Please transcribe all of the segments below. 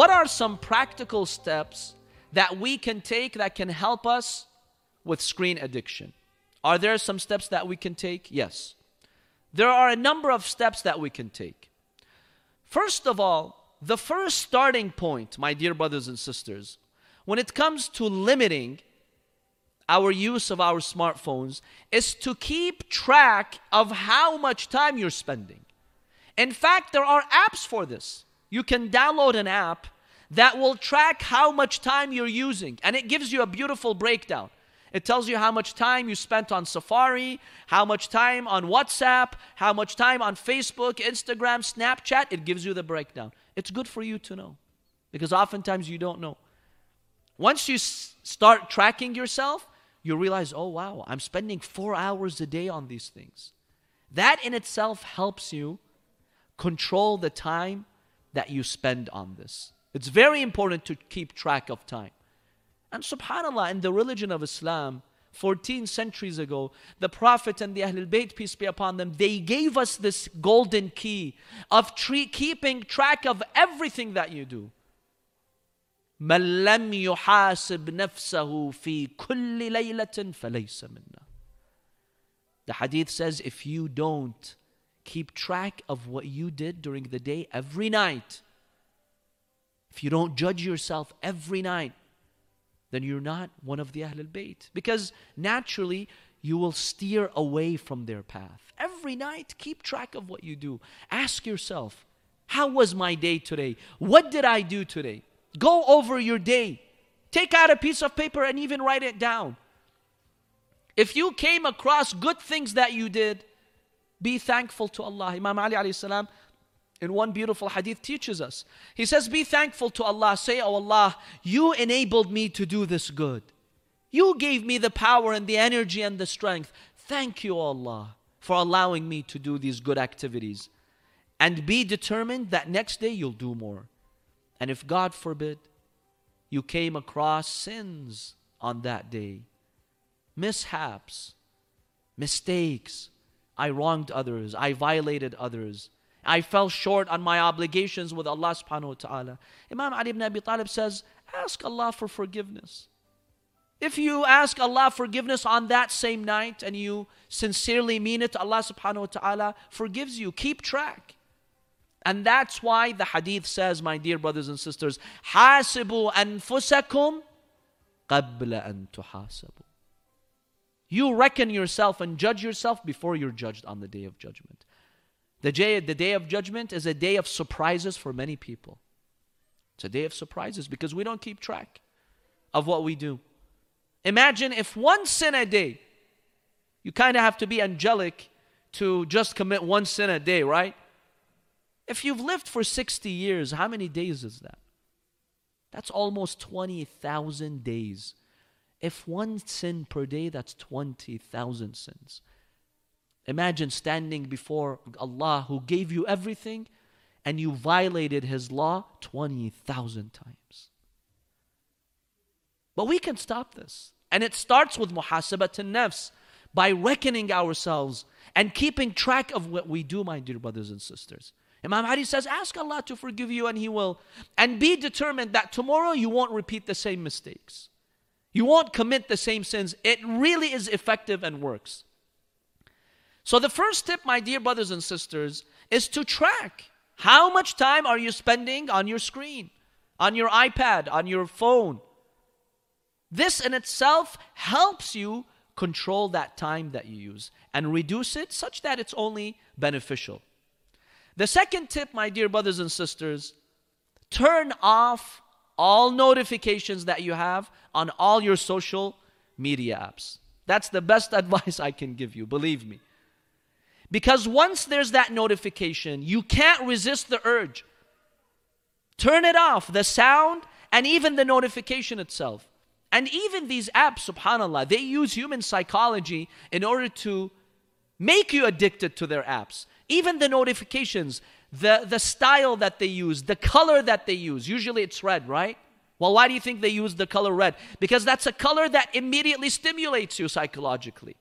what are some practical steps that we can take that can help us with screen addiction? Are there some steps that we can take? Yes. There are a number of steps that we can take. First of all, the first starting point, my dear brothers and sisters, when it comes to limiting our use of our smartphones, is to keep track of how much time you're spending. In fact, there are apps for this. You can download an app that will track how much time you're using, and it gives you a beautiful breakdown. It tells you how much time you spent on Safari, how much time on WhatsApp, how much time on Facebook, Instagram, Snapchat. It gives you the breakdown. It's good for you to know because oftentimes you don't know. Once you s- start tracking yourself, you realize, oh wow, I'm spending four hours a day on these things. That in itself helps you control the time that you spend on this. It's very important to keep track of time. And subhanAllah, in the religion of Islam, 14 centuries ago, the Prophet and the Ahlul Bayt, peace be upon them, they gave us this golden key of tre- keeping track of everything that you do. من لم يحاسب نفسه في كل ليلة فليس منا. The hadith says if you don't keep track of what you did during the day every night, if you don't judge yourself every night, then you're not one of the Ahlul Bayt. Because naturally, you will steer away from their path. Every night, keep track of what you do. Ask yourself, how was my day today? What did I do today? Go over your day. Take out a piece of paper and even write it down. If you came across good things that you did, be thankful to Allah. Imam Ali alayhi salam in one beautiful hadith teaches us. He says, Be thankful to Allah. Say, Oh Allah, you enabled me to do this good. You gave me the power and the energy and the strength. Thank you, Allah, for allowing me to do these good activities. And be determined that next day you'll do more. And if God forbid, you came across sins on that day, mishaps, mistakes, I wronged others, I violated others I fell short on my obligations with Allah subhanahu wa ta'ala. Imam Ali ibn Abi Talib says, ask Allah for forgiveness. If you ask Allah forgiveness on that same night and you sincerely mean it, Allah subhanahu wa ta'ala forgives you. Keep track. And that's why the hadith says, my dear brothers and sisters, حاسبوا أنفسكم قبل أن تحاسبوا. you reckon yourself and judge yourself before you're judged on the day of judgment. The day, the day of judgment is a day of surprises for many people. It's a day of surprises because we don't keep track of what we do. Imagine if one sin a day, you kind of have to be angelic to just commit one sin a day, right? If you've lived for 60 years, how many days is that? That's almost 20,000 days. If one sin per day, that's 20,000 sins. Imagine standing before Allah who gave you everything and you violated His law 20,000 times. But we can stop this. And it starts with muhasabat nafs by reckoning ourselves and keeping track of what we do, my dear brothers and sisters. Imam Ali says, Ask Allah to forgive you and He will. And be determined that tomorrow you won't repeat the same mistakes. You won't commit the same sins. It really is effective and works. So, the first tip, my dear brothers and sisters, is to track how much time are you spending on your screen, on your iPad, on your phone. This in itself helps you control that time that you use and reduce it such that it's only beneficial. The second tip, my dear brothers and sisters, turn off all notifications that you have on all your social media apps. That's the best advice I can give you, believe me. Because once there's that notification, you can't resist the urge. Turn it off, the sound and even the notification itself. And even these apps, subhanAllah, they use human psychology in order to make you addicted to their apps. Even the notifications, the, the style that they use, the color that they use. Usually it's red, right? Well, why do you think they use the color red? Because that's a color that immediately stimulates you psychologically.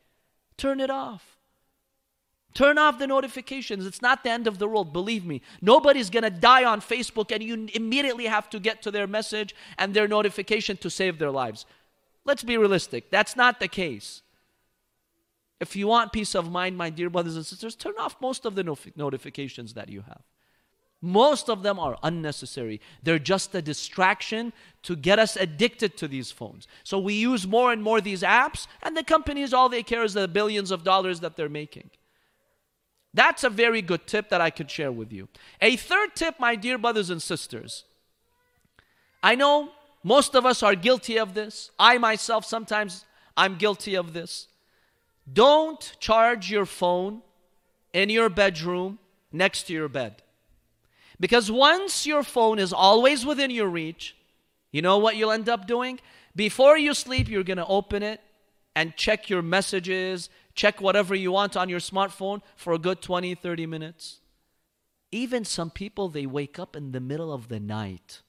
Turn it off. Turn off the notifications. It's not the end of the world, believe me. Nobody's going to die on Facebook and you immediately have to get to their message and their notification to save their lives. Let's be realistic. That's not the case. If you want peace of mind, my dear brothers and sisters, turn off most of the notifications that you have. Most of them are unnecessary. They're just a distraction to get us addicted to these phones. So we use more and more these apps, and the companies, all they care is the billions of dollars that they're making. That's a very good tip that I could share with you. A third tip, my dear brothers and sisters. I know most of us are guilty of this. I myself, sometimes I'm guilty of this. Don't charge your phone in your bedroom next to your bed. Because once your phone is always within your reach, you know what you'll end up doing? Before you sleep, you're going to open it and check your messages, check whatever you want on your smartphone for a good 20, 30 minutes. Even some people, they wake up in the middle of the night.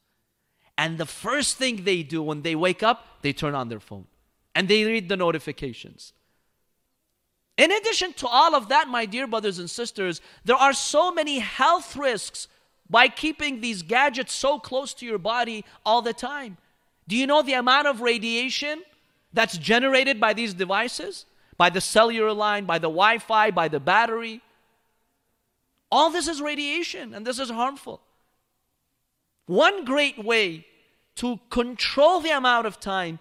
And the first thing they do when they wake up, they turn on their phone and they read the notifications. In addition to all of that, my dear brothers and sisters, there are so many health risks by keeping these gadgets so close to your body all the time. Do you know the amount of radiation that's generated by these devices? By the cellular line, by the Wi Fi, by the battery? All this is radiation and this is harmful. One great way to control the amount of time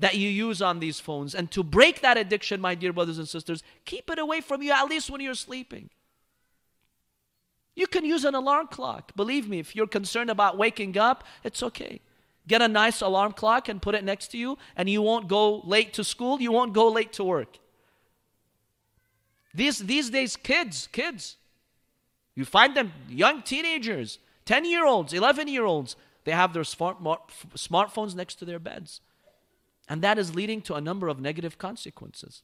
that you use on these phones and to break that addiction, my dear brothers and sisters, keep it away from you at least when you're sleeping. You can use an alarm clock. Believe me, if you're concerned about waking up, it's okay. Get a nice alarm clock and put it next to you, and you won't go late to school, you won't go late to work. These, these days, kids, kids, you find them young teenagers, 10 year olds, 11 year olds, they have their smart, smartphones next to their beds. And that is leading to a number of negative consequences.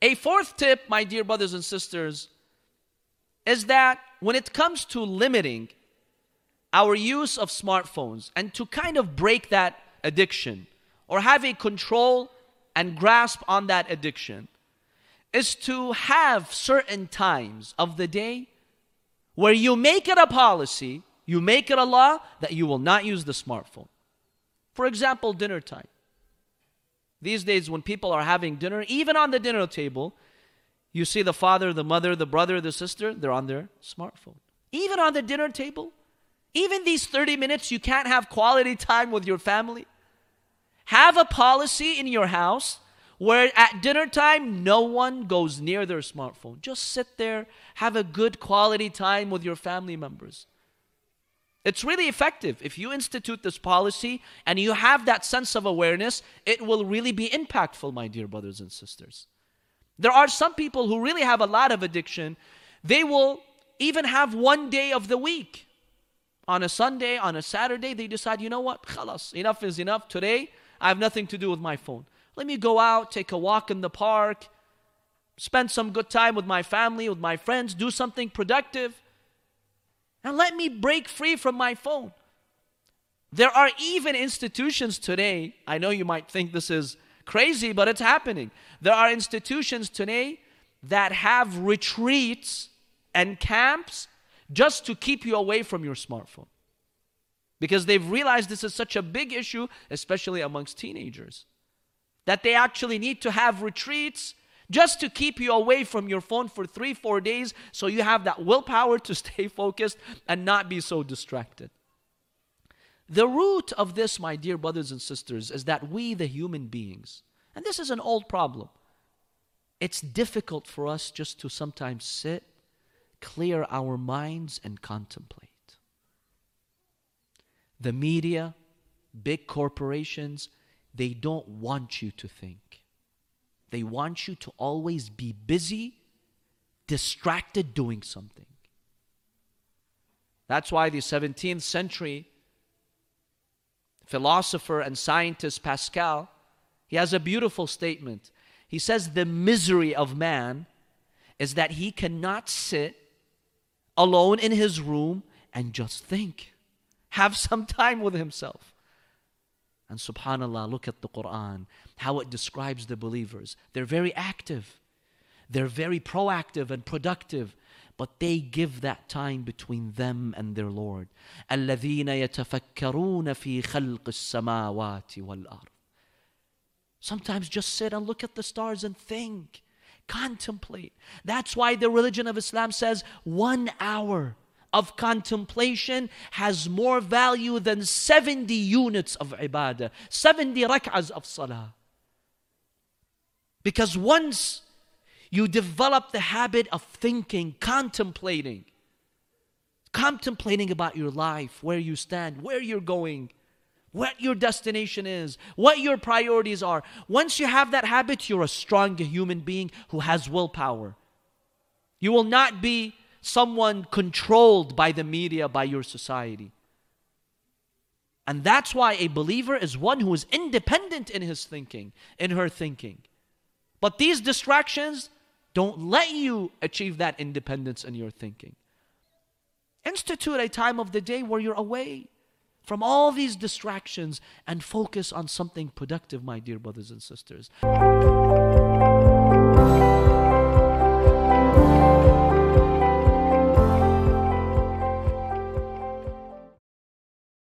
A fourth tip, my dear brothers and sisters, is that when it comes to limiting our use of smartphones and to kind of break that addiction or have a control and grasp on that addiction is to have certain times of the day where you make it a policy, you make it a law that you will not use the smartphone. For example, dinner time. These days, when people are having dinner, even on the dinner table, you see the father, the mother, the brother, the sister, they're on their smartphone. Even on the dinner table, even these 30 minutes, you can't have quality time with your family. Have a policy in your house where at dinner time, no one goes near their smartphone. Just sit there, have a good quality time with your family members. It's really effective. If you institute this policy and you have that sense of awareness, it will really be impactful, my dear brothers and sisters. There are some people who really have a lot of addiction. They will even have one day of the week. On a Sunday, on a Saturday, they decide, you know what? Khalas, enough is enough. Today, I have nothing to do with my phone. Let me go out, take a walk in the park, spend some good time with my family, with my friends, do something productive, and let me break free from my phone. There are even institutions today, I know you might think this is crazy, but it's happening. There are institutions today that have retreats and camps just to keep you away from your smartphone. Because they've realized this is such a big issue, especially amongst teenagers, that they actually need to have retreats just to keep you away from your phone for three, four days so you have that willpower to stay focused and not be so distracted. The root of this, my dear brothers and sisters, is that we, the human beings, and this is an old problem, it's difficult for us just to sometimes sit, clear our minds, and contemplate. The media, big corporations, they don't want you to think. They want you to always be busy, distracted doing something. That's why the 17th century philosopher and scientist Pascal, he has a beautiful statement. He says, The misery of man is that he cannot sit alone in his room and just think, have some time with himself. And subhanAllah, look at the Quran, how it describes the believers. They're very active. They're very proactive and productive, but they give that time between them and their Lord. الذين يتفكرون في خلق السماوات والأرض. Sometimes just sit and look at the stars and think, contemplate. That's why the religion of Islam says one hour of contemplation has more value than 70 units of ibadah, 70 rak'ahs of salah. Because once you develop the habit of thinking, contemplating, contemplating about your life, where you stand, where you're going, what your destination is, what your priorities are. Once you have that habit, you're a strong human being who has willpower. You will not be someone controlled by the media, by your society. And that's why a believer is one who is independent in his thinking, in her thinking. But these distractions don't let you achieve that independence in your thinking. Institute a time of the day where you're away from all these distractions and focus on something productive, my dear brothers and sisters.